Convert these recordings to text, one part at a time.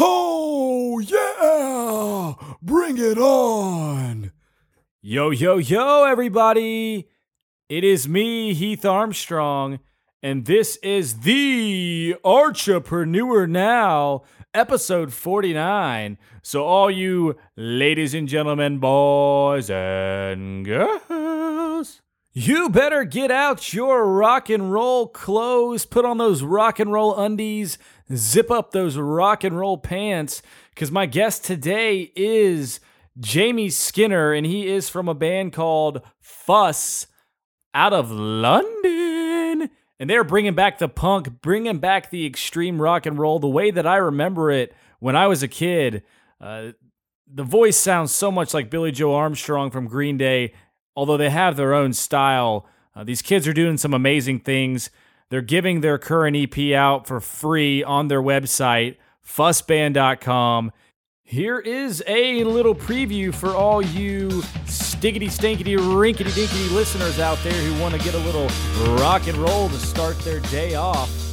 Oh, yeah! Bring it on! Yo, yo, yo, everybody! It is me, Heath Armstrong, and this is the Archipreneur Now, episode 49. So, all you ladies and gentlemen, boys and girls, you better get out your rock and roll clothes, put on those rock and roll undies, zip up those rock and roll pants, because my guest today is Jamie Skinner, and he is from a band called Fuss out of London. And they're bringing back the punk, bringing back the extreme rock and roll the way that I remember it when I was a kid. Uh, the voice sounds so much like Billie Joe Armstrong from Green Day, although they have their own style. Uh, these kids are doing some amazing things. They're giving their current EP out for free on their website, fussband.com. Here is a little preview for all you stickety stinkety rinkety dinkity listeners out there who want to get a little rock and roll to start their day off.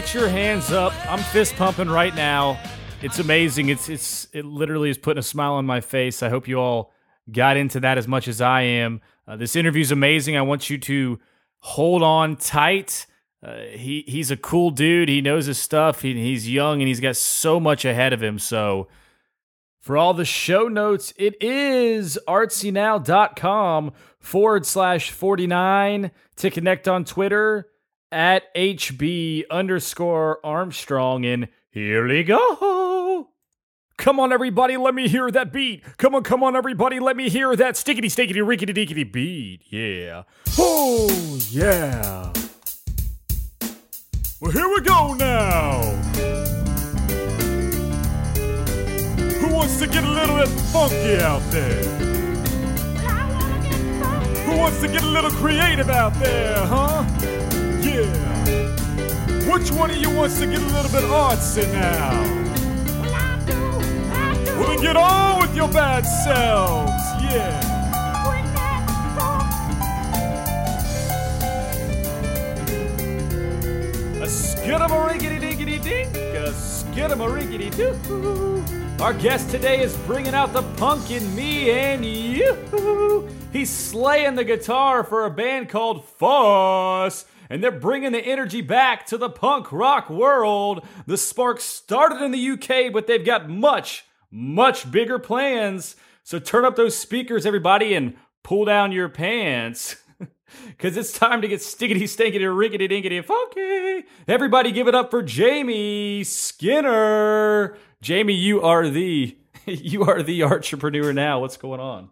Get your hands up. I'm fist pumping right now. It's amazing. It's it's it literally is putting a smile on my face. I hope you all got into that as much as I am. Uh, this interview is amazing. I want you to hold on tight. Uh, he he's a cool dude. He knows his stuff. He, he's young and he's got so much ahead of him. So for all the show notes, it is artsynow.com forward slash 49 to connect on Twitter at HB underscore Armstrong. And here we go. Come on, everybody, let me hear that beat. Come on, come on, everybody, let me hear that stickety, stickety, rickety, dickety beat. Yeah. Oh, yeah! Well, here we go now! Who wants to get a little bit funky out there? Who wants to get a little creative out there, huh? Yeah! Which one of you wants to get a little bit artsy now? Well, I do. then get on with your bad selves, yeah! A skidamariggity diggity dink, a skidamariggity doo. Our guest today is bringing out the punk in me and you. He's slaying the guitar for a band called Fuss, and they're bringing the energy back to the punk rock world. The spark started in the UK, but they've got much, much bigger plans. So turn up those speakers, everybody, and pull down your pants. Cause it's time to get stickety stinkety rinkety dinkety funky. Everybody give it up for Jamie Skinner. Jamie, you are the you are the entrepreneur now. What's going on?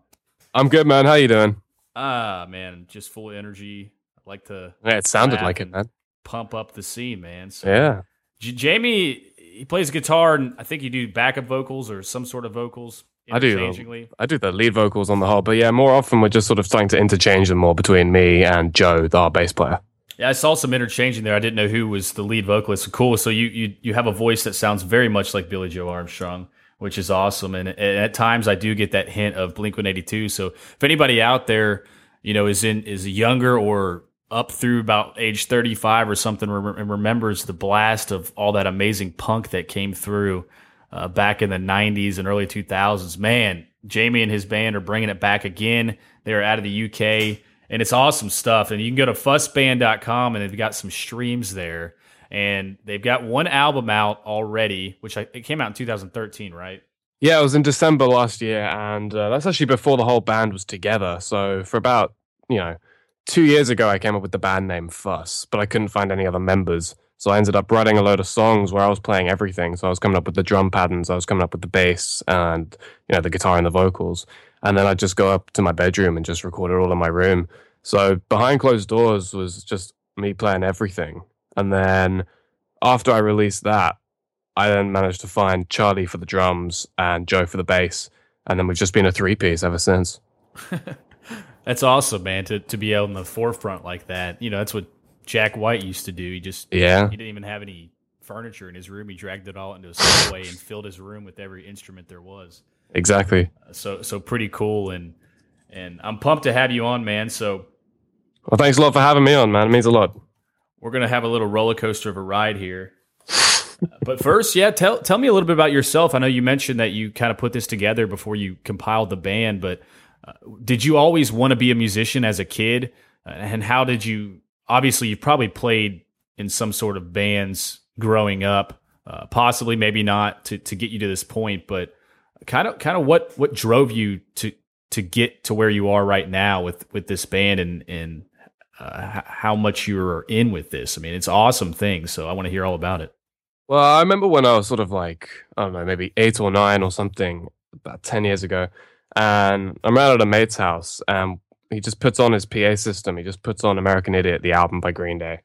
I'm good, man. How you doing? Ah man, just full of energy. Like to Yeah, it sounded like it, man. pump up the scene, man. So Yeah. J- Jamie, he plays guitar and I think you do backup vocals or some sort of vocals I do. Um, I do the lead vocals on the whole, but yeah, more often we're just sort of starting to interchange them more between me and Joe, the- our bass player. Yeah, I saw some interchanging there. I didn't know who was the lead vocalist. Cool. So you you you have a voice that sounds very much like Billie Joe Armstrong, which is awesome. And, and at times I do get that hint of Blink One Eighty Two. So if anybody out there, you know, is in is younger or up through about age 35 or something remembers the blast of all that amazing punk that came through uh, back in the 90s and early 2000s. Man, Jamie and his band are bringing it back again. They're out of the UK and it's awesome stuff. And you can go to fussband.com and they've got some streams there. and they've got one album out already, which I, it came out in 2013, right? Yeah, it was in December last year, and uh, that's actually before the whole band was together. So for about you know two years ago, I came up with the band name Fuss, but I couldn't find any other members. So I ended up writing a load of songs where I was playing everything. So I was coming up with the drum patterns, I was coming up with the bass, and you know the guitar and the vocals. And then I'd just go up to my bedroom and just record it all in my room. So behind closed doors was just me playing everything. And then after I released that, I then managed to find Charlie for the drums and Joe for the bass. And then we've just been a three piece ever since. That's awesome, man. To to be out in the forefront like that. You know, that's what Jack White used to do. He just Yeah. he didn't even have any furniture in his room. He dragged it all into a subway and filled his room with every instrument there was. Exactly. Uh, so so pretty cool and and I'm pumped to have you on, man. So Well, thanks a lot for having me on, man. It means a lot. we're gonna have a little roller coaster of a ride here. Uh, but first, yeah, tell tell me a little bit about yourself. I know you mentioned that you kind of put this together before you compiled the band, but did you always want to be a musician as a kid? Uh, and how did you? Obviously, you've probably played in some sort of bands growing up, uh, possibly, maybe not to to get you to this point, but kind of kind of what what drove you to to get to where you are right now with with this band and and uh, how much you're in with this. I mean, it's awesome thing. So I want to hear all about it. Well, I remember when I was sort of like, I don't know, maybe eight or nine or something, about 10 years ago. And I'm out at a mate's house and he just puts on his PA system. He just puts on American Idiot, the album by Green Day.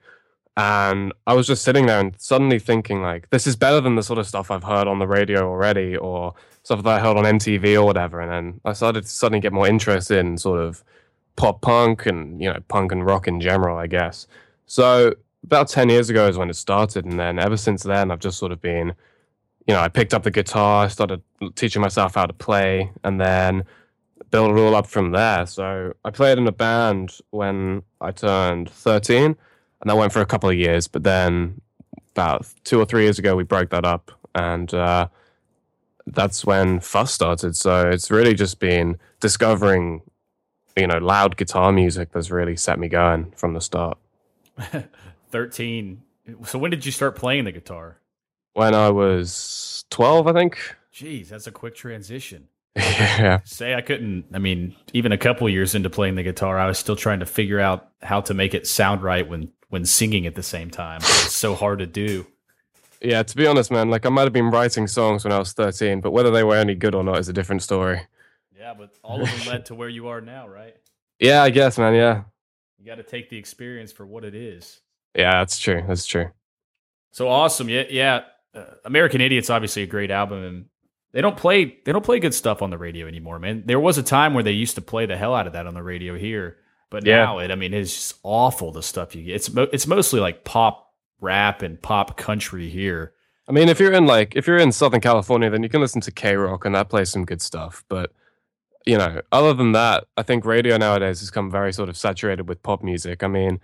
And I was just sitting there and suddenly thinking, like, this is better than the sort of stuff I've heard on the radio already or stuff that I heard on MTV or whatever. And then I started to suddenly get more interest in sort of pop punk and, you know, punk and rock in general, I guess. So about 10 years ago is when it started. And then ever since then, I've just sort of been, you know, I picked up the guitar, started teaching myself how to play, and then built it all up from there. So I played in a band when I turned 13, and that went for a couple of years. But then about two or three years ago, we broke that up. And uh, that's when Fuss started. So it's really just been discovering, you know, loud guitar music that's really set me going from the start. 13. So when did you start playing the guitar? When I was 12, I think. Jeez, that's a quick transition. yeah. Say I couldn't, I mean, even a couple years into playing the guitar, I was still trying to figure out how to make it sound right when when singing at the same time. It's so hard to do. Yeah, to be honest, man, like I might have been writing songs when I was 13, but whether they were any good or not is a different story. Yeah, but all of them led to where you are now, right? Yeah, I guess, man. Yeah. You got to take the experience for what it is. Yeah, that's true. That's true. So awesome. Yeah, yeah. Uh, American Idiot's obviously a great album and they don't play they don't play good stuff on the radio anymore, man. There was a time where they used to play the hell out of that on the radio here, but Yeah. now it I mean it's just awful the stuff you get. It's mo- it's mostly like pop rap and pop country here. I mean, if you're in like if you're in Southern California, then you can listen to KROQ and that plays some good stuff. But you know, other than that, I think radio nowadays has come very sort of saturated with pop music. I mean,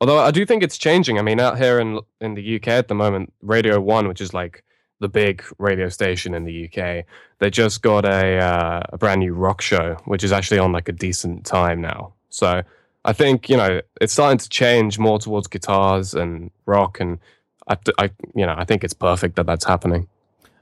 although I do think it's changing. I mean, out here in in the UK at the moment, Radio One, which is like the big radio station in the UK, they just got a uh, a brand new rock show, which is actually on like a decent time now. So I think you know it's starting to change more towards guitars and rock, and I, I you know I think it's perfect that that's happening.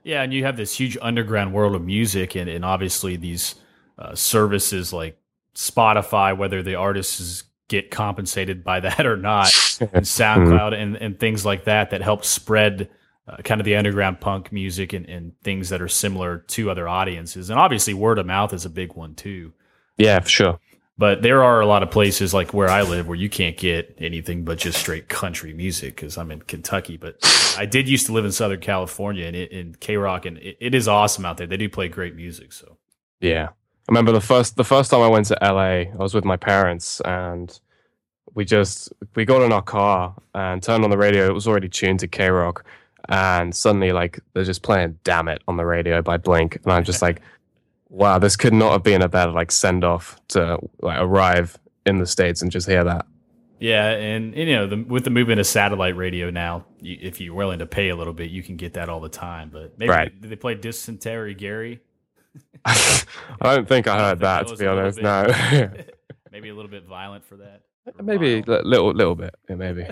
Yeah, and you have this huge underground world of music, and, and obviously these uh, services like Spotify, whether the artists get compensated by that or not, and SoundCloud and, and things like that, that help spread uh, kind of the underground punk music and, and things that are similar to other audiences. And obviously, word of mouth is a big one too. Yeah, for sure. But there are a lot of places like where I live where you can't get anything but just straight country music because I'm in Kentucky. But I did used to live in Southern California and in KROQ, and it, it is awesome out there. They do play great music. So Yeah. I remember the first the first time I went to LA, I was with my parents and we just we got in our car and turned on the radio. It was already tuned to KROQ and suddenly like they're just playing Dammit on the radio by Blink and I'm just like wow, this could not have been a better like send off to like arrive in the states and just hear that. yeah, and, and, you know the, with the movement of satellite radio now, you, if you're willing to pay a little bit, you can get that all the time. But maybe Right. they play Dysentery Gary? I don't think I heard that to be honest. No. maybe a little bit violent for that. maybe while. a little little bit. Yeah, maybe.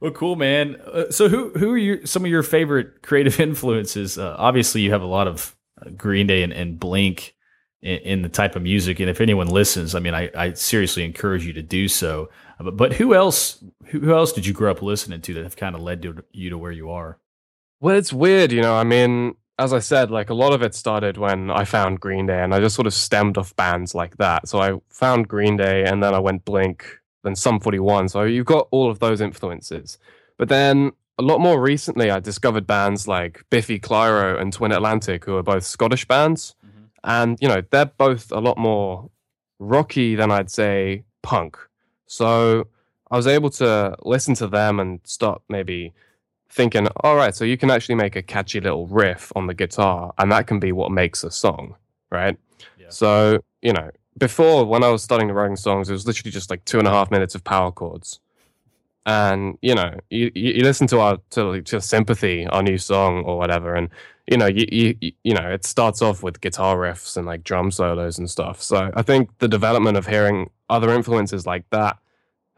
Well, cool, man. Uh, so, who who are your, some of your favorite creative influences? Uh, obviously, you have a lot of uh, Green Day and, and Blink in, in, the type of music, and if anyone listens, I mean, I, I seriously encourage you to do so. Uh, but, but who else? Who else did you grow up listening to that have kind of led to you to where you are? Well, it's weird, you know. I mean, as I said, like a lot of it started when I found Green Day, and I just sort of stemmed off bands like that. So I found Green Day, and then I went Blink, then Sum 41. So you've got all of those influences. But then a lot more recently, I discovered bands like Biffy Clyro and Twin Atlantic, who are both Scottish bands. Mm-hmm. And, you know, they're both a lot more rocky than I'd say punk. So I was able to listen to them and start maybe thinking, all right, so you can actually make a catchy little riff on the guitar, and that can be what makes a song, right? Yeah. So, you know, before when I was starting to writing songs, it was literally just like two and a half minutes of power chords. And you know, you, you listen to our to, to sympathy, our new song or whatever, and you know, you, you you know, it starts off with guitar riffs and like drum solos and stuff. So I think the development of hearing other influences like that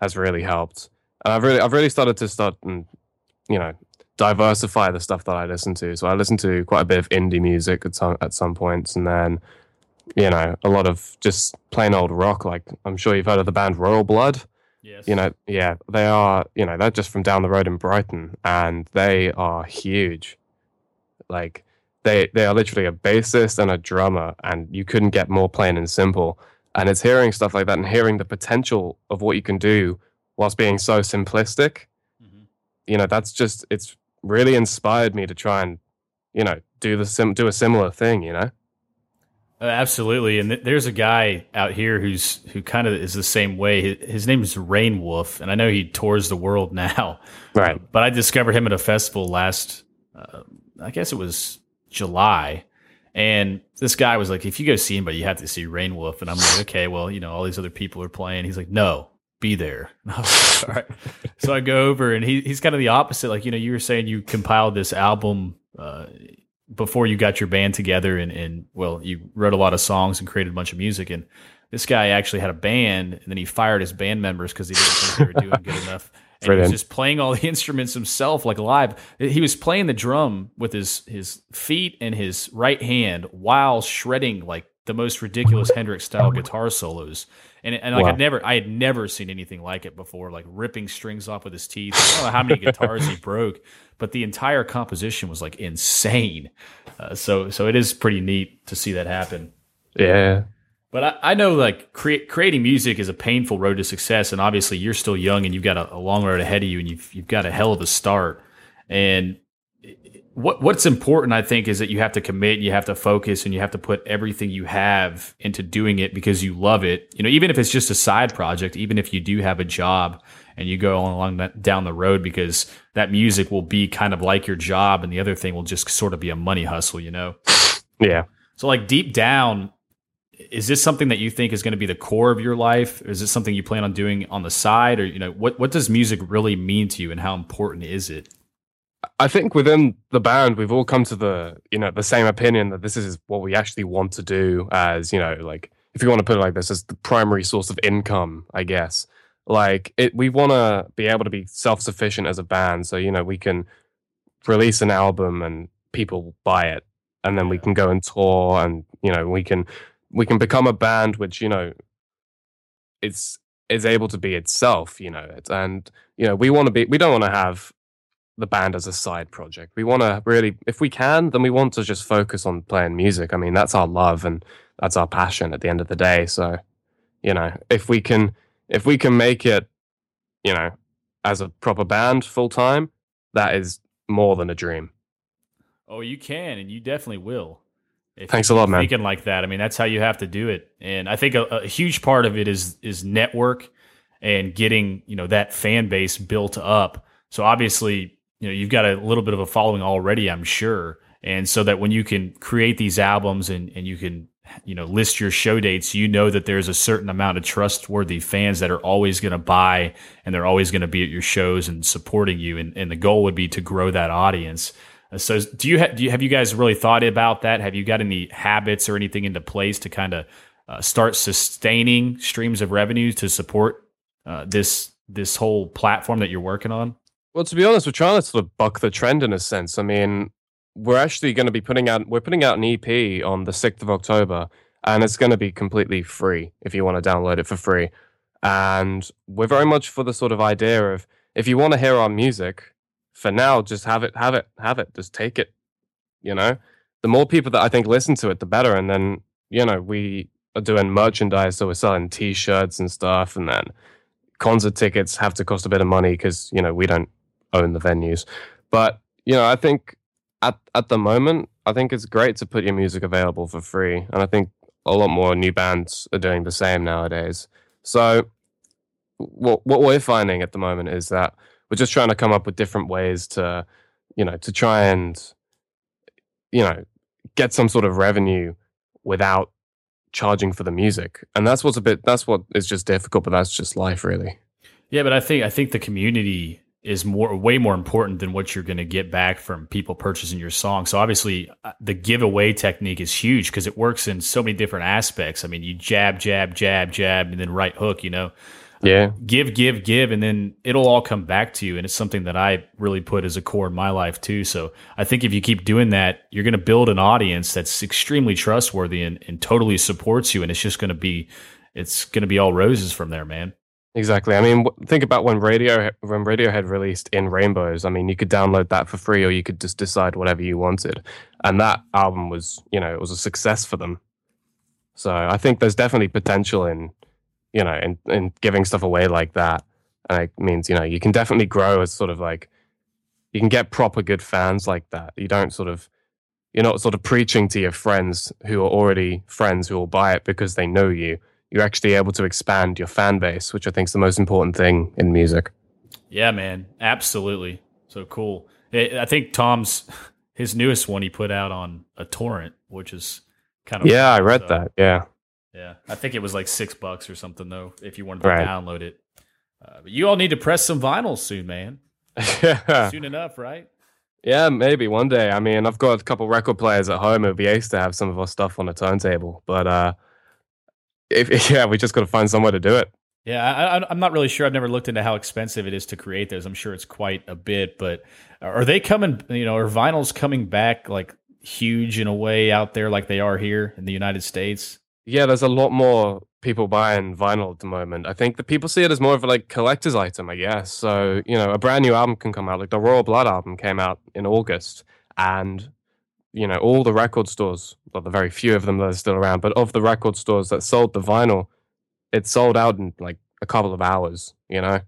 has really helped. And I've really I've really started to start and you know diversify the stuff that I listen to. So I listen to quite a bit of indie music at some at some points, and then you know, a lot of just plain old rock. Like I'm sure you've heard of the band Royal Blood. Yes. You know, yeah, they are. You know, they're just from down the road in Brighton, and they are huge. Like they they are literally a bassist and a drummer, and you couldn't get more plain and simple. And it's hearing stuff like that and hearing the potential of what you can do whilst being so simplistic. You know, that's just it's really inspired me to try and you know do the sim do a similar thing. You know. Uh, absolutely, and th- there's a guy out here who's who kind of is the same way. His, his name is Reignwolf, and I know he tours the world now. Right. But I discovered him at a festival last, uh, I guess it was July, and this guy was like, "If you go see anybody, you have to see Reignwolf." And I'm like, "Okay, well, you know, all these other people are playing." He's like, "No, be there." Like, all right. so I go over, and he, he's kind of the opposite. Like you know, you were saying you compiled this album. Uh, before you got your band together and, and well, you wrote a lot of songs and created a bunch of music. And this guy actually had a band, and then he fired his band members because he didn't think they were doing good enough. And Brilliant. he was just playing all the instruments himself, like live. He was playing the drum with his his feet and his right hand while shredding like the most ridiculous Hendrix style guitar solos. And, and like wow. I'd never I had never seen anything like it before, like ripping strings off with his teeth. I don't know how many guitars he broke, but the entire composition was like insane. Uh, so so it is pretty neat to see that happen. Yeah. But I, I know like cre- creating music is a painful road to success, and obviously you're still young and you've got a, a long road ahead of you, and you've you've got a hell of a start. And what what's important, I think, is that you have to commit, you have to focus, and you have to put everything you have into doing it because you love it. You know, even if it's just a side project, even if you do have a job and you go along that, down the road because that music will be kind of like your job and the other thing will just sort of be a money hustle, you know? Yeah. So like deep down, is this something that you think is going to be the core of your life? Is this something you plan on doing on the side? Or, you know, what, what does music really mean to you and how important is it? I think within the band, we've all come to the, you know, the same opinion that this is what we actually want to do as, you know, like, if you want to put it like this, as the primary source of income, I guess. Like it we want to be able to be self-sufficient as a band so you know we can release an album and people buy it and then we can go and tour and you know we can we can become a band which you know it's is able to be itself you know it and you know we want to be we don't want to have the band as a side project we want to really if we can then we want to just focus on playing music i mean that's our love and that's our passion at the end of the day so you know if we can if we can make it, you know, as a proper band full time, that is more than a dream. Oh, you can, and you definitely will. If Thanks a lot, man. Thinking like that, I mean, that's how you have to do it. And I think a, a huge part of it is is network and getting you know that fan base built up. So obviously, you know, you've got a little bit of a following already, I'm sure. And so that when you can create these albums and, and you can you know list your show dates you know that there's a certain amount of trustworthy fans that are always going to buy and they're always going to be at your shows and supporting you and, and the goal would be to grow that audience uh, so do you, ha- do you have you guys really thought about that have you got any habits or anything into place to kind of uh, start sustaining streams of revenue to support uh, this this whole platform that you're working on? Well, to be honest, we're trying to sort of buck the trend in a sense. I mean, we're actually going to be putting out we're putting out an EP on the sixth of October, and it's going to be completely free if you want to download it for free. And we're very much for the sort of idea of if you want to hear our music, for now, just have it, have it, have it, just take it. You know, the more people that I think listen to it, the better. And then you know we are doing merchandise, so we're selling T-shirts and stuff, and then concert tickets have to cost a bit of money because you know we don't own the venues. But you know, I think at at the moment, I think it's great to put your music available for free, and I think a lot more new bands are doing the same nowadays. So, what what we're finding at the moment is that we're just trying to come up with different ways to, you know, to try and, you know, get some sort of revenue without charging for the music, and that's what's a bit that's what is just difficult, but that's just life, really. Yeah, but I think I think the community is more way more important than what you're going to get back from people purchasing your song. So obviously, uh, the giveaway technique is huge because it works in so many different aspects. I mean, you jab, jab, jab, jab, and then right hook. You know, Yeah, give, give, give, and then it'll all come back to you. And it's something that I really put as a core in my life too. So I think if you keep doing that, you're going to build an audience that's extremely trustworthy and, and totally supports you. And it's just going to be, it's going to be all roses from there, man. Exactly. I mean, think about when Radio when Radiohead released In Rainbows. I mean, you could download that for free, or you could just decide whatever you wanted, and that album was, you know, it was a success for them. So I think there's definitely potential in, you know, in in giving stuff away like that, and it means you know you can definitely grow as sort of like, you can get proper good fans like that. You don't sort of, you're not sort of preaching to your friends who are already friends who will buy it because they know you you're actually able to expand your fan base, which I think is the most important thing in music. Yeah, man, absolutely. So cool. I I think Tom's his newest one he put out on a torrent, which is kind of Yeah, I read so, that. Yeah. Yeah, I think it was like six bucks or something though, if you wanted to Right. download it. Uh, but you all need to press some vinyl soon, man. yeah. Soon enough, right? Yeah, maybe one day. I mean, I've got a couple record players at home. It would be ace to have some of our stuff on a turntable. But uh if yeah, we just got to find somewhere to do it. Yeah, I, I, I'm not really sure. I've never looked into how expensive it is to create those. I'm sure it's quite a bit, but are they coming? You know, are vinyls coming back like huge in a way out there, like they are here in the United States? Yeah, there's a lot more people buying vinyl at the moment. I think that people see it as more of a like collector's item, I guess. So, you know, a brand new album can come out. Like the Royal Blood album came out in August and you know, all the record stores, well, the very few of them that are still around, but of the record stores that sold the vinyl, it sold out in like a couple of hours, you know?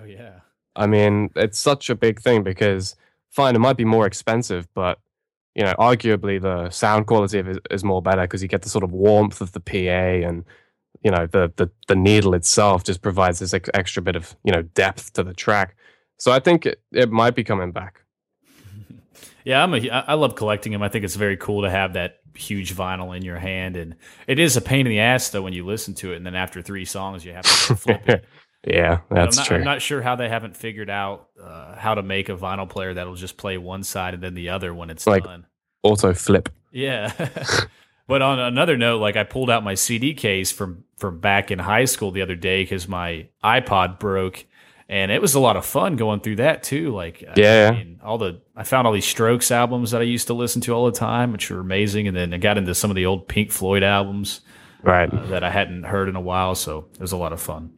Oh yeah, I mean, it's such a big thing because fine, it might be more expensive, but you know, arguably the sound quality of it is more better because you get the sort of warmth of the PA and you know the the the needle itself just provides this ex- extra bit of you know depth to the track. So I think it, it might be coming back. yeah. I'm a, I I love collecting them. I think it's very cool to have that huge vinyl in your hand, and it is a pain in the ass though when you listen to it, and then after three songs you have to flip it. yeah, that's I'm not, true. I'm not sure how they haven't figured out uh, how to make a vinyl player that'll just play one side and then the other when it's Like- done. Auto flip. Yeah. but on another note, like I pulled out my CD case from from back in high school the other day because my iPod broke, and it was a lot of fun going through that too. Like I Yeah. mean, all the I found all these Strokes albums that I used to listen to all the time, which were amazing, and then I got into some of the old Pink Floyd albums Right. uh, that I hadn't heard in a while. So it was a lot of fun.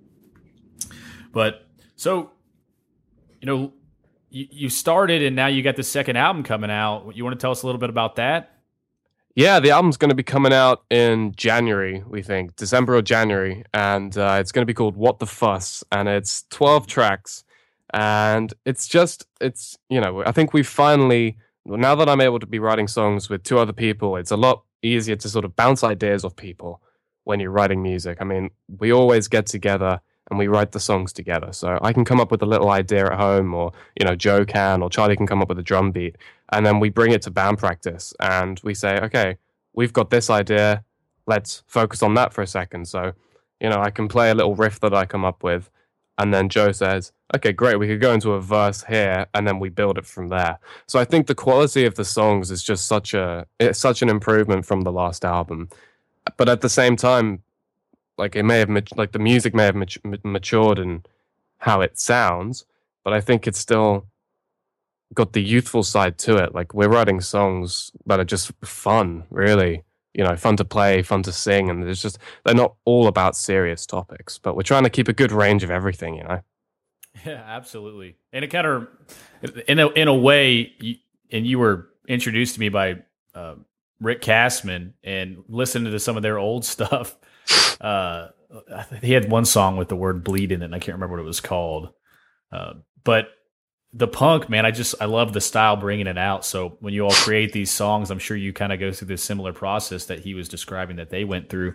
But so, you know, you, you started and now you got the second album coming out. You want to tell us a little bit about that? Yeah, the album's going to be coming out in January, we think, December or January, and uh, it's going to be called "What the Fuss," and it's twelve tracks, and it's just, it's you know, I think we finally, now that I'm able to be writing songs with two other people, it's a lot easier to sort of bounce ideas off people when you're writing music. I mean, we always get together and we write the songs together, so I can come up with a little idea at home, or you know, Joe can, or Charlie can come up with a drum beat, and then we bring it to band practice and we say okay we've got this idea. Let's focus on that for a second. So you know i can play a little riff that i come up with and then joe says okay great we could go into a verse here and then we build it from there. So i think the quality of the songs is just such a it's such an improvement from the last album. But at the same time like it may have mat- like the music may have mat- matured and how it sounds, but I think it's still got the youthful side to it. Like we're writing songs that are just fun, really. You know, fun to play, fun to sing, and it's just they're not all about serious topics, but we're trying to keep a good range of everything. You know. Yeah, absolutely. And it kind of, in a in a way, you, and you were introduced to me by uh, Rick Castman, and listening to some of their old stuff. Uh, he had one song with the word "bleed" in it, and I can't remember what it was called. Uh, but the punk, man, I just I love the style bringing it out. So when you all create these songs, I'm sure you kind of go through this similar process that he was describing that they went through.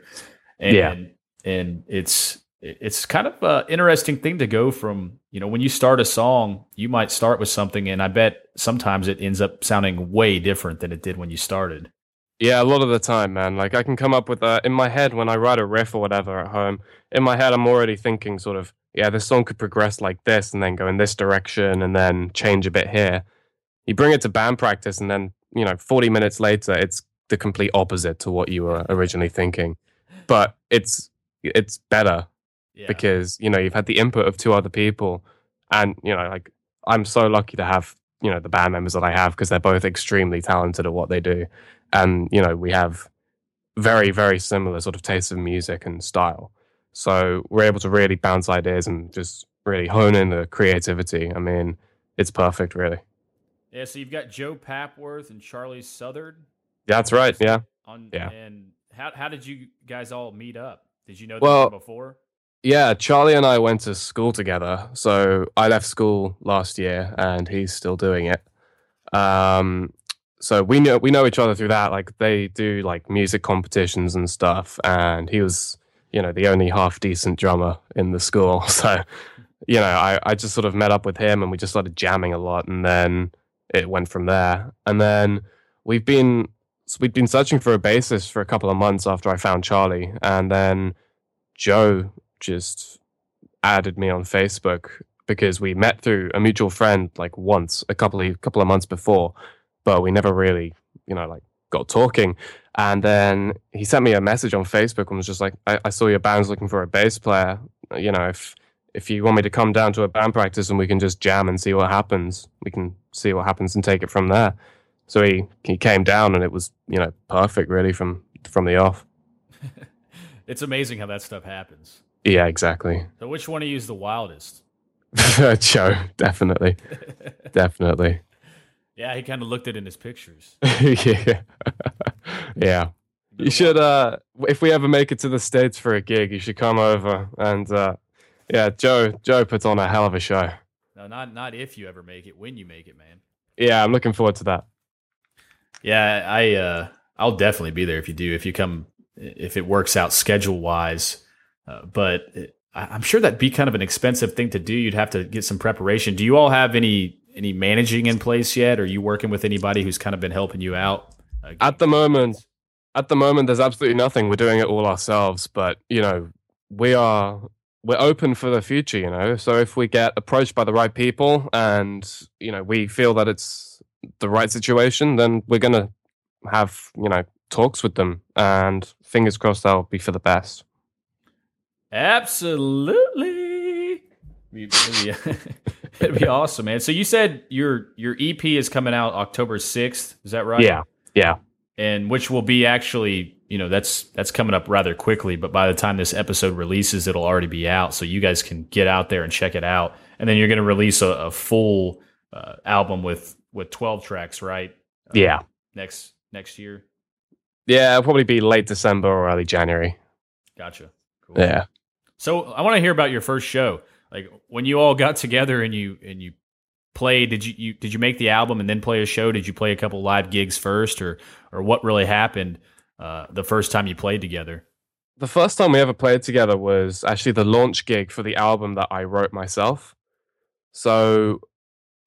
And, Yeah. and it's it's kind of an interesting thing to go from you know when you start a song you might start with something and i bet sometimes it ends up sounding way different than it did when you started Yeah, a lot of the time, man. Like I can come up with a in my head when I write a riff or whatever at home. In my head, I'm already thinking sort of, yeah, this song could progress like this, and then go in this direction, and then change a bit here. You bring it to band practice, and then you know, 40 minutes later, it's the complete opposite to what you were originally thinking. But it's it's better yeah because you know you've had the input of two other people, and you know, like I'm so lucky to have you know the band members that I have because they're both extremely talented at what they do, and you know we have very very similar sort of tastes of music and style, so we're able to really bounce ideas and just really hone in the creativity. I mean, it's perfect, really. yeah so you've got joe papworth and charlie southard Yeah, That's right. Yeah. on Yeah. and how, how did you guys all meet up did you know them Well, before Yeah, Charlie and I went to school together. So I left school last year, and he's still doing it. Um, so we know we know each other through that. Like they do like music competitions and stuff, and he was, you know, the only half decent drummer in the school. So, you know, I I just sort of met up with him, and we just started jamming a lot, and then it went from there. And then we've been we'd been searching for a bassist for a couple of months after I found Charlie, and then Joe just added me on Facebook because we met through a mutual friend like once a couple of couple of months before, but we never really, you know, like got talking. And then he sent me a message on Facebook and was just like, I, I saw your band's looking for a bass player. You know, if if you want me to come down to a band practice and we can just jam and see what happens, we can see what happens and take it from there. So he he came down and it was, you know, perfect really from from the off. it's amazing how that stuff happens Yeah, exactly. so which one of you is the wildest Joe, definitely, definitely. Yeah he kind of looked it in his pictures yeah, yeah. You should, uh, if we ever make it to the states for a gig, you should come over and, uh, yeah, Joe. Joe puts on a hell of a show. no not not if you ever make it when you make it man Yeah, I'm looking forward to that. Yeah, I uh, I'll definitely be there if you do. If you come, if it works out schedule wise. Uh, but it, I, I'm sure that'd be kind of an expensive thing to do. You'd have to get some preparation. Do you all have any any managing in place yet? Are you working with anybody who's kind of been helping you out? At the moment, at the moment, there's absolutely nothing. We're doing it all ourselves, but you know, we are we're open for the future. You know, so if we get approached by the right people and you know we feel that it's the right situation, then we're gonna have you know talks with them, and fingers crossed that'll be for the best. Absolutely. It'd be, it'd be awesome, man. So you said your your EP is coming out October sixth. Is that right? Yeah, yeah, and which will be actually you know that's that's coming up rather quickly but by the time this episode releases it'll already be out so you guys can get out there and check it out and then you're going to release a, a full uh, album with with 12 tracks right Uh, yeah, next next year yeah. It'll probably be late December or early January. gotcha cool Yeah. so i want to hear about your first show like when you all got together and you and you played did you, you did you make the album and then play a show did you play a couple live gigs first or or what really happened uh, the first time you played together the first time we ever played together was actually the launch gig for the album that I wrote myself. So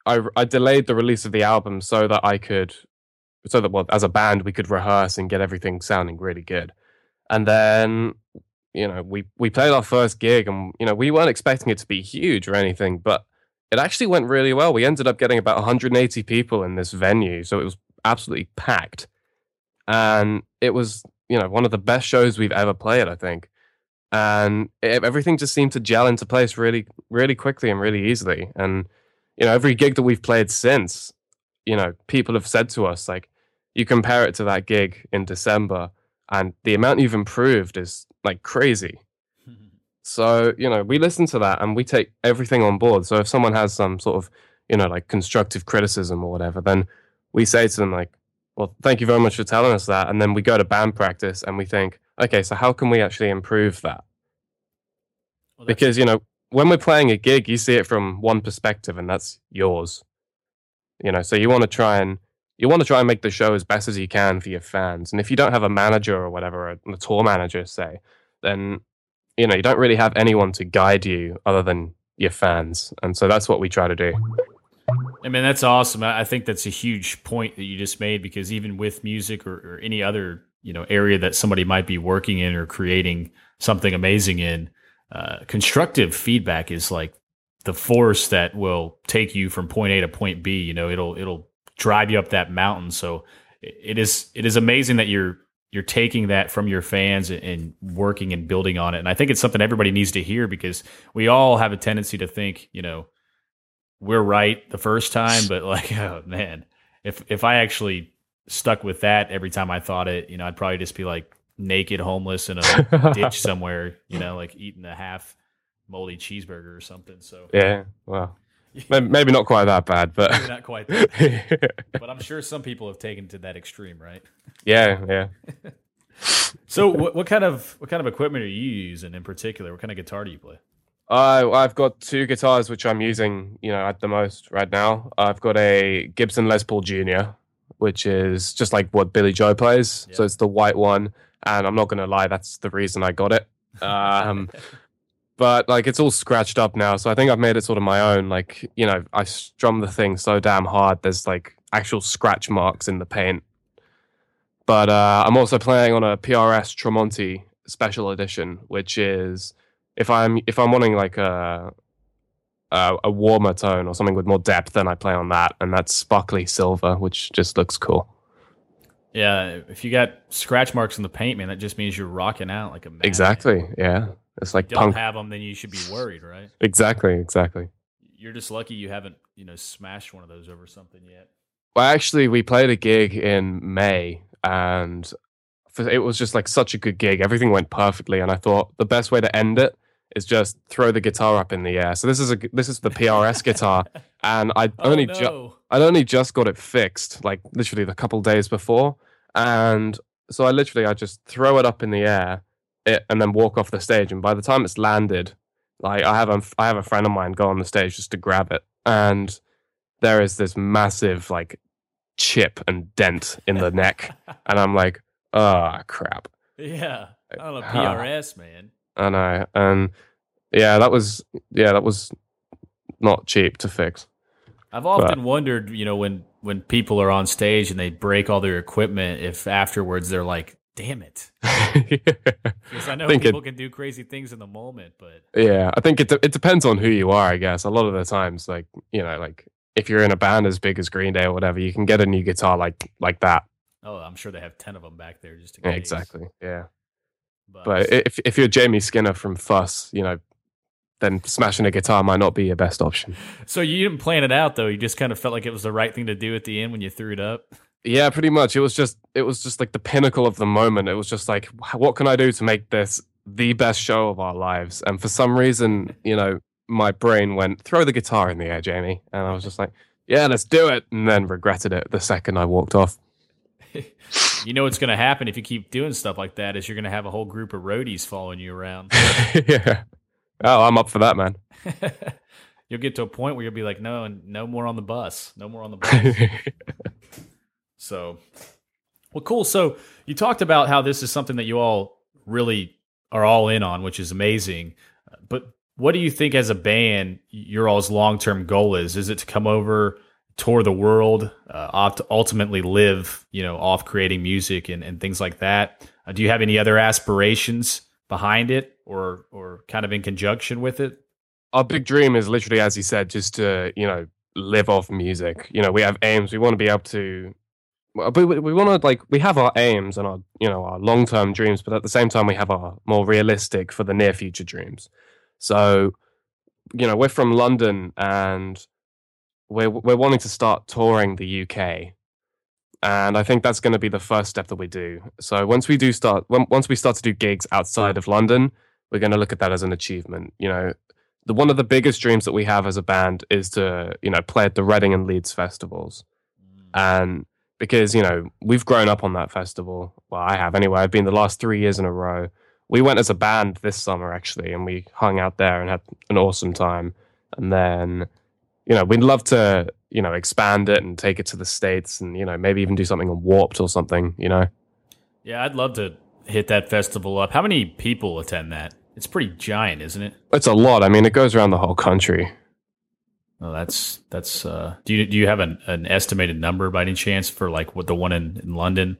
I I delayed the release of the album so that I could so that well as a band we could rehearse and get everything sounding really good. And then you know, we we played our first gig and you know, we weren't expecting it to be huge or anything, but it actually went really well. We ended up getting about 180 people in this venue, so it was absolutely packed. And it was, you know, one of the best shows we've ever played, I think. and it, everything just seemed to gel into place really, really quickly and really easily. And you know, every gig that we've played since, you know, people have said to us like, you compare it to that gig in December, and the amount you've improved is like crazy. So, you know, we listen to that and we take everything on board. So if someone has some sort of, you know, like constructive criticism or whatever, then we say to them like, well, thank you very much for telling us that. And then we go to band practice and we think, okay, so how can we actually improve that? Well, Because, you know, when we're playing a gig, you see it from one perspective and that's yours. You know, so you want to try and you want to try and make the show as best as you can for your fans. And if you don't have a manager or whatever, a, a tour manager, say, then you know, you don't really have anyone to guide you other than your fans. And so that's what we try to do. I mean, that's awesome. I think that's a huge point that you just made because even with music or, or any other you know area that somebody might be working in or creating something amazing in, uh, constructive feedback is like the force that will take you from point A to point B. You know, it'll it'll drive you up that mountain. So it is it is amazing that you're you're taking that from your fans and- working and building on it. And I think it's something everybody needs to hear because we all have a tendency to think, you know, we're right the first time, but like, oh man, if if I actually stuck with that every time I thought it, you know, I'd probably just be like naked, homeless in a ditch somewhere, you know, like eating a half moldy cheeseburger or something. So Yeah. Well, may- maybe not quite that bad, but maybe not quite that, but I'm sure some people have taken to that extreme, right? yeah, yeah. So what, what kind of what kind of equipment are you using in particular? What kind of guitar do you play? I I've got two guitars which I'm using, you know, at the most right now. I've got a Gibson Les Paul Junior, which is just like what Billie Joe plays. So it's the white one, and I'm not gonna lie, that's the reason I got it. Um, but like it's all scratched up now, so I think I've made it sort of my own. Like you know, I strum the thing so damn hard. There's like actual scratch marks in the paint. But uh, I'm also playing on a PRS Tremonti Special Edition, which is if I'm if I'm wanting like a, a a warmer tone or something with more depth, then I play on that, and that's sparkly silver, which just looks cool. Yeah, if you got scratch marks in the paint, man, that just means you're rocking out like a madman. Exactly. Yeah, it's like you don't punk. have them, then you should be worried, right? exactly. Exactly. You're just lucky you haven't, you know, smashed one of those over something yet. Well, actually, we played a gig in May, and it was just like such a good gig. Everything went perfectly, and I thought the best way to end it is just throw the guitar up in the air. So this is a this is the PRS guitar, and I Oh, only ju- I'd only just got it fixed, like literally a couple days before, and so I literally I just throw it up in the air, it, and then walk off the stage. And by the time it's landed, like I have a I have a friend of mine go on the stage just to grab it, and there is this massive like chip and dent in the neck, and I'm like, oh crap. yeah. I don't know, PRS, man. I know, and yeah, that was yeah, that was not cheap to fix. I've often wondered, you know, when when people are on stage and they break all their equipment, if afterwards they're like, "Damn it," because I know Think it- people can do crazy things in the moment, but Yeah, I think it de- it depends on who you are. I guess a lot of the times, like you know, like if you're in a band as big as Green Day or whatever, you can get a new guitar like like that. oh, I'm sure they have ten of them back there just in Yeah, exactly. Yeah, But, but if if you're Jamie Skinner from Fuss, you know, then smashing a guitar might not be your best option. so you didn't plan it out though. You just kind of felt like it was the right thing to do at the end when you threw it up. Yeah, pretty much. It was just it was just like the pinnacle of the moment. It was just like, what can I do to make this the best show of our lives? And for some reason, you know, my brain went, throw the guitar in the air, Jamie. And I was just like, yeah, let's do it. And then regretted it the second I walked off. You know what's going to happen if you keep doing stuff like that is you're going to have a whole group of roadies following you around. yeah. Oh, I'm up for that, man. you'll get to a point where you'll be like, no, no more on the bus, no more on the bus. So, well, cool. So you talked about how this is something that you all really are all in on, which is amazing. But what do you think as a band your all's long term goal is? Is it to come over? tour the world, uh, ultimately live, you know, off creating music and, and things like that. Uh, do you have any other aspirations behind it, or or kind of in conjunction with it? Our big dream is literally, as you said, just to, you know, live off music. You know, we have aims. We want to be able to, well, we, we want to like we have our aims and our you know our long term dreams, but at the same time we have our more realistic for the near future dreams. So, you know, we're from London and we're we're wanting to start touring the UK, and I think that's going to be the first step that we do. So once we do start, when, once we start to do gigs outside of London, we're going to look at that as an achievement. You know, the one of the biggest dreams that we have as a band is to you know play at the Reading and Leeds festivals, mm. and because you know we've grown up on that festival. Well, I have anyway. I've been the last three years in a row. We went as a band this summer actually, and we hung out there and had an awesome time. And then, you know, we'd love to you know expand it and take it to the states, and you know maybe even do something on Warped or something. You know, Yeah, I'd love to hit that festival up. How many people attend that? It's pretty giant, isn't it? it's a lot. I mean, it goes around the whole country. Well, that's that's. Uh, do you do you have an, an estimated number by any chance for like what the one in, in London?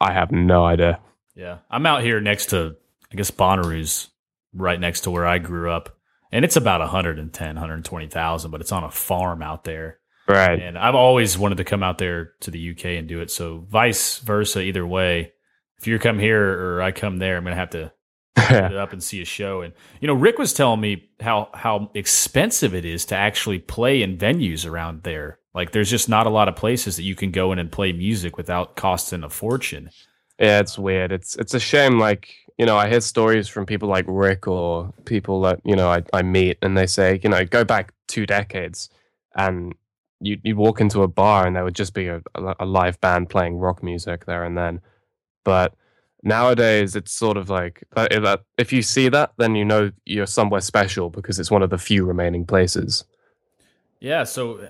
I have no idea. Yeah, I'm out here next to I guess Bonnaroo's right next to where I grew up, and it's about 110, 120,000, but it's on a farm out there. Right. And I've always wanted to come out there to the UK and do it. So vice versa, either way. If you come here or I come there, I'm gonna have to up and see a show. And you know, Rick was telling me how how expensive it is to actually play in venues around there. Like, there's just not a lot of places that you can go in and play music without costing a fortune. Yeah, it's weird. It's it's a shame. Like you know, I hear stories from people like Rick or people that you know I, I meet, and they say, you know, go back two decades, and you you walk into a bar and there would just be a, a, a live band playing rock music there and then. But nowadays, it's sort of like uh, that, that uh, if you see that, then you know you're somewhere special because it's one of the few remaining places. Yeah, so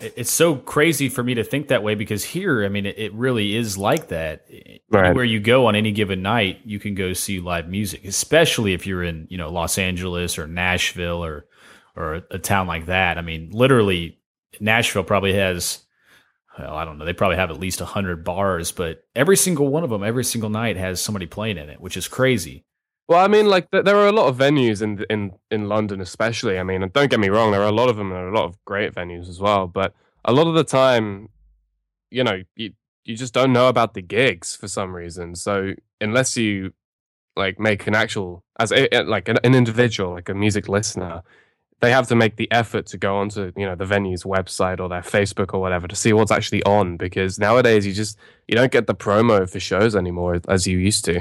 it's so crazy for me to think that way because here, I mean, it, really is like that. Right. Anywhere you go on any given night, you can go see live music, especially if you're in, you know, Los Angeles or Nashville or or a town like that. I mean, literally, Nashville probably has, well, I don't know, they probably have at least hundred bars, but every single one of them, every single night, has somebody playing in it, which is crazy. Well, I mean, like th- there are a lot of venues in in in London, especially. I mean, and don't get me wrong, there are a lot of them, and a lot of great venues as well. But a lot of the time, you know, you you just don't know about the gigs for some reason. So unless you like make an actual as a- like an, an individual, like a music listener, they have to make the effort to go onto you know the venue's website or their Facebook or whatever to see what's actually on. Because nowadays, you just you don't get the promo for shows anymore as you used to.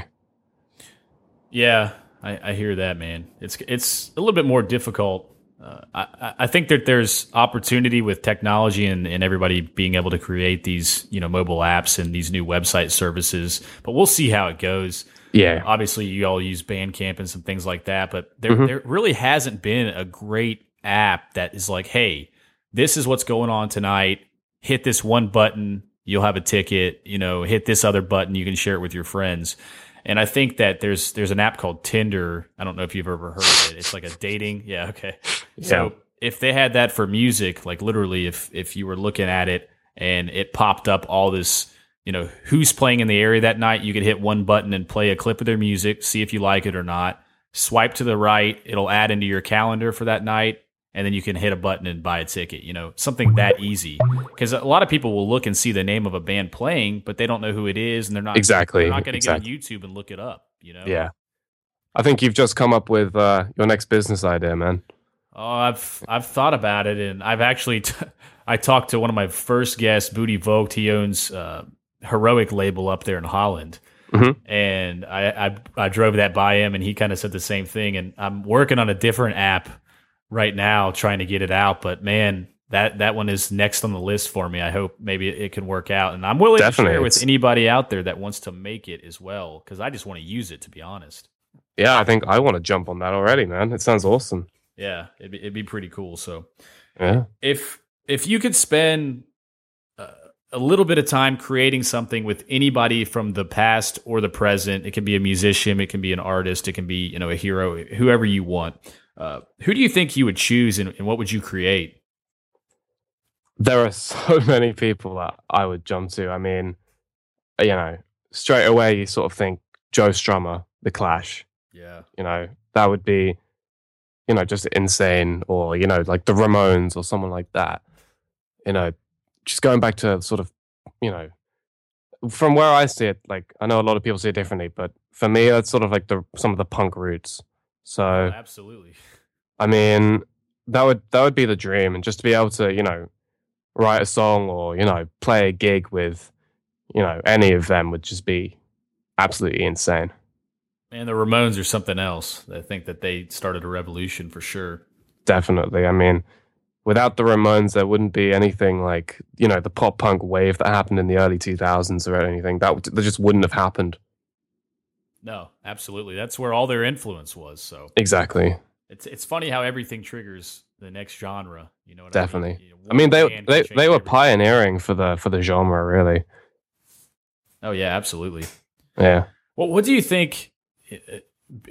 Yeah, I, I hear that, man. It's it's a little bit more difficult. Uh, I, I- think that there's opportunity with technology and, and everybody being able to create these you know mobile apps and these new website services, but we'll see how it goes. Yeah. Obviously, you all use Bandcamp and some things like that, but there Mhm. there really hasn't been a great app that is like, hey, this is what's going on tonight. Hit this one button, you'll have a ticket. You know, hit this other button, you can share it with your friends. And I think that there's there's an app called Tinder. I don't know if you've ever heard of it. It's like a dating. Yeah, okay. So if they had that for music, like literally, if if you were looking at it and it popped up all this, you know, who's playing in the area that night, you could hit one button and play a clip of their music, see if you like it or not. Swipe to the right, it'll add into your calendar for that night, and then you can hit a button and buy a ticket. You know, something that easy. Because a lot of people will look and see the name of a band playing, but they don't know who it is, and they're not Exactly, They're not going to exactly. get on YouTube and look it up. You know. Yeah. I think you've just come up with uh, your next business idea, man. Oh, I've I've thought about it, and I've actually t- I talked to one of my first guests, Booty Vogt. He owns uh, Heroic label up there in Holland, Mhm. and I, I I drove that by him, and he kind of said the same thing. And I'm working on a different app right now, trying to get it out. But man, that that one is next on the list for me. I hope maybe it, it can work out, and I'm willing Definitely, to share with anybody out there that wants to make it as well, because I just want to use it. To be honest, Yeah, I think I want to jump on that already, man. It sounds awesome. yeah, it'd be, it'd be pretty cool. So. Yeah. if if you could spend a little bit of time creating something with anybody from the past or the present it can be a musician it can be an artist it can be you know a hero whoever you want uh, who do you think you would choose and, and what would you create There are so many people that I would jump to. I mean, you know, straight away you sort of think Joe Strummer, The Clash. yeah You know, that would be, you know, just insane. Or, you know, like the Ramones or someone like that. You know, just going back to sort of, you know, from where I see it, like I know a lot of people see it differently, but for me, that's sort of like the some of the punk roots. So oh, Absolutely. I mean, that would that would be the dream, and just to be able to, you know, write a song or you know play a gig with, you know, any of them would just be absolutely insane. And the Ramones are something else. I think that they started a revolution for sure. Definitely. I mean, without the Ramones, there wouldn't be anything like you know the pop punk wave that happened in the early two thousands or anything. That that just wouldn't have happened. No, absolutely. That's where all their influence was. So Exactly. it's it's funny how everything triggers the next genre. You know what Definitely. I mean? You know, I mean, they they they were everything. pioneering for the for the genre, really. Oh yeah, absolutely. Yeah. Well, what do you think?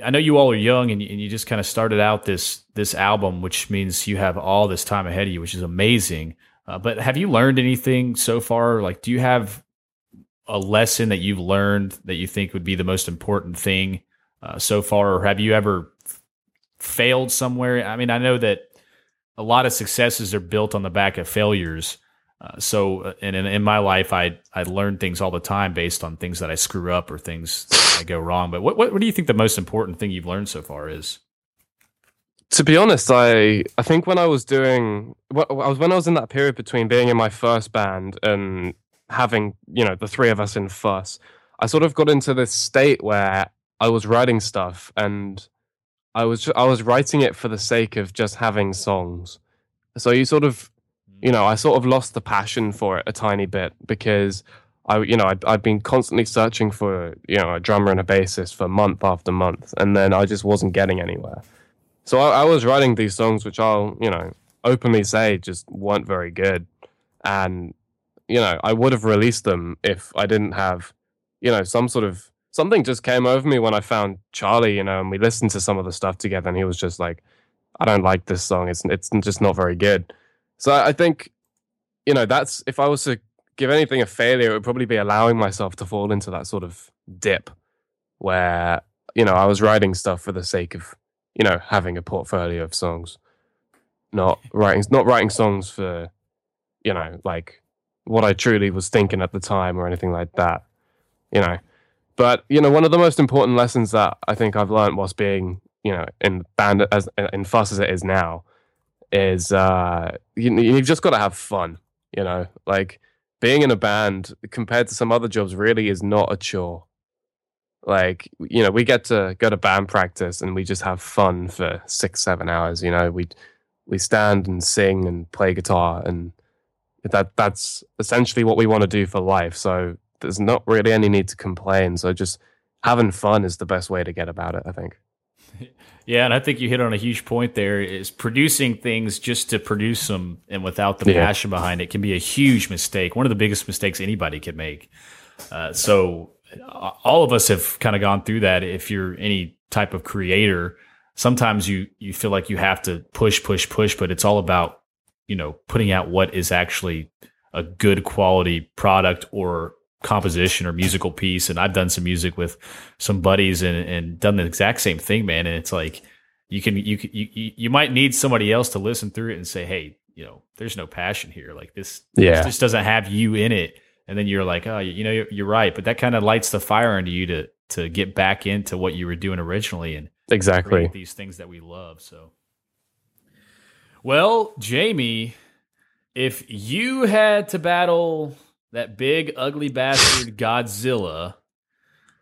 I know you all are young, and you, just kind of started out this this album, which means you have all this time ahead of you, which is amazing. Uh, but have you learned anything so far? Like, do you have a lesson that you've learned that you think would be the most important thing uh, so far, or have you ever f- failed somewhere? I mean, I know that a lot of successes are built on the back of failures. Uh, so, uh, and in, in my life, I I learn things all the time based on things that I screw up or things that I go wrong. But what, what what do you think the most important thing you've learned so far is? To be honest, I I think when I was doing what I was when I was in that period between being in my first band and having you know the three of us in Fuss, I sort of got into this state where I was writing stuff and I was I was writing it for the sake of just having songs. So you sort of you know I sort of lost the passion for it a tiny bit because I you know I'd, I'd been constantly searching for you know a drummer and a bassist for month after month and then I just wasn't getting anywhere. So I, I was writing these songs, which I'll, you know, openly say just weren't very good. And, you know, I would have released them if I didn't have, you know, some sort of something just came over me when I found Charlie, you know, and we listened to some of the stuff together and he was just like, I don't like this song. It's it's just not very good. So I think, you know, that's if I was to give anything a failure, it would probably be allowing myself to fall into that sort of dip where, you know, I was writing stuff for the sake of you know, having a portfolio of songs, not writing, not writing songs for, you know, like what I truly was thinking at the time or anything like that, you know. But you know, one of the most important lessons that I think I've learned whilst being, you know, in band as in fuss as it is now, is uh, you, you've just got to have fun, you know, like being in a band compared to some other jobs really is not a chore. Like you know we get to go to band practice and we just have fun for six seven hours you know? We we stand and sing and play guitar and that that's essentially what we want to do for life. So there's not really any need to complain. So just having fun is the best way to get about it i think Yeah, and I think you hit on a huge point there. Is producing things just to produce them and without the Yeah. passion behind it can be a huge mistake. One of the biggest mistakes anybody could make. Uh, so all of us have kind of gone through that. If you're any type of creator, sometimes you you feel like you have to push, push, push, but it's all about you know putting out what is actually a good quality product or composition or musical piece. And I've done some music with some buddies and, and done the exact same thing, man. And it's like you can you you you might need somebody else to listen through it and say, hey, you know, there's no passion here. Like this, Yeah. this just doesn't have you in it. And then you're like, oh, you know, you're, you're right. But that kind of lights the fire into you to to get back into what you were doing originally and exactly these things that we love. So, well, Jamie, if you had to battle that big ugly bastard Godzilla,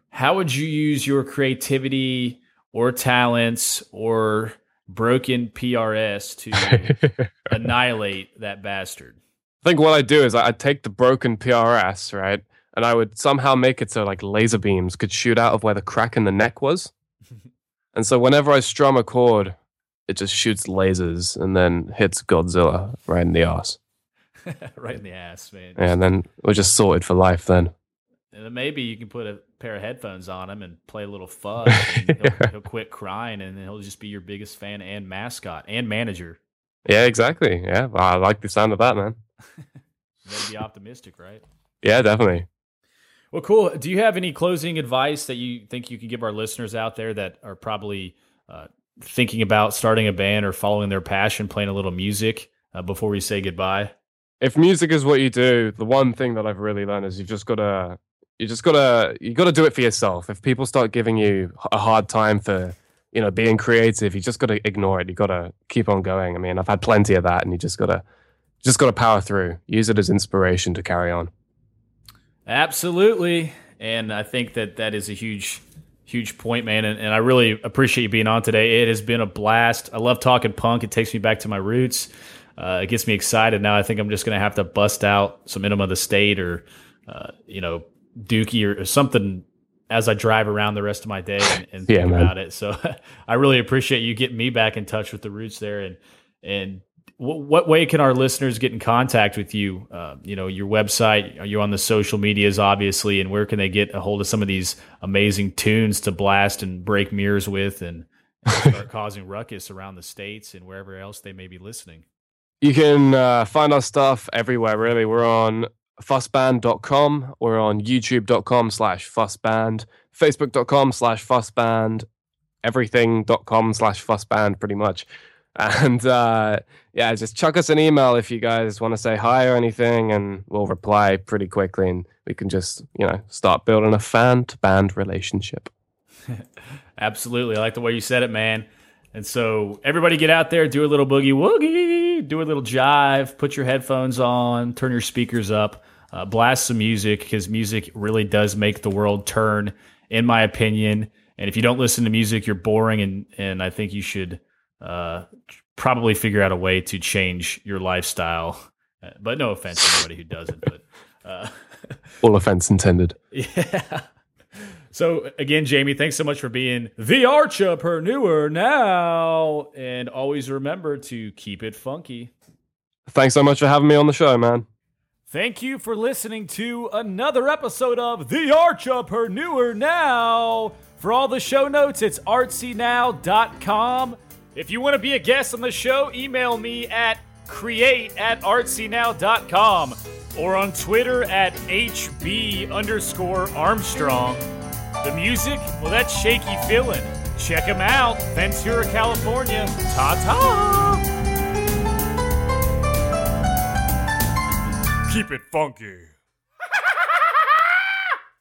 how would you use your creativity or talents or broken PRS to annihilate that bastard? I think what I do is I- I'd take the broken PRS, right? And I would somehow make it so like laser beams could shoot out of where the crack in the neck was. and so whenever I strum a chord, it just shoots lasers and then hits Godzilla right in the ass. right in the ass, man. And then we're just sorted for life then. And then maybe you can put a pair of headphones on him and play a little Fuss. He'll, he'll quit crying, and he'll just be your biggest fan and mascot and manager. Yeah, exactly. Yeah, well, I like the sound of that, man. Be optimistic, right? Yeah, definitely. Well, cool. Do you have any closing advice that you think you can give our listeners out there that are probably uh, thinking about starting a band or following their passion, playing a little music uh, before we say goodbye? If music is what you do, the one thing that I've really learned is you've just got to, you just gotta you gotta do it for yourself. If people start giving you a hard time for you know being creative, you just gotta ignore it. You gotta keep on going. I mean, I've had plenty of that, and you just gotta just gotta power through. Use it as inspiration to carry on. Absolutely, and I think that that is a huge huge point, man. And, and, I really appreciate you being on today. It has been a blast. I love talking punk. It takes me back to my roots. Uh, it gets me excited. Now I think I'm just going to have to bust out some Enema of the State or, uh, you know, Dookie or, or, something as I drive around the rest of my day and, and think yeah, about it. So I really appreciate you getting me back in touch with the roots there. And, and what way can our listeners get in contact with you? Uh, you know, your website, are you on the social medias, obviously, and where can they get a hold of some of these amazing tunes to blast and break mirrors with and start causing ruckus around the states and wherever else they may be listening? You can uh, find our stuff everywhere, really. We're on fussband.com. We're on youtube.com slash fussband, facebook.com slash fussband, everything.com slash fussband, pretty much. And uh, yeah, just chuck us an email if you guys want to say hi or anything, and we'll reply pretty quickly, and we can just you know start building a fan to band relationship. Absolutely, I like the way you said it, man. And so everybody get out there, do a little boogie woogie, do a little jive, put your headphones on, turn your speakers up, uh, blast some music because music really does make the world turn, in my opinion. And if you don't listen to music, you're boring, and and I think you should uh, probably figure out a way to change your lifestyle. Uh, but no offense to anybody who doesn't. But uh, all offense intended. Yeah. So again, Jamie, thanks so much for being the Archipreneur now, and always remember to keep it funky. Thanks so much for having me on the show, man. Thank you for listening to another episode of The Archipreneur Now. For all the show notes, it's artsynow.com. If you want to be a guest on the show, email me at create at artsynow.com or on Twitter at HB underscore Armstrong. The music? Well, that's Shaky Feeling. Check them out. Ventura, California. Ta ta! Keep it funky.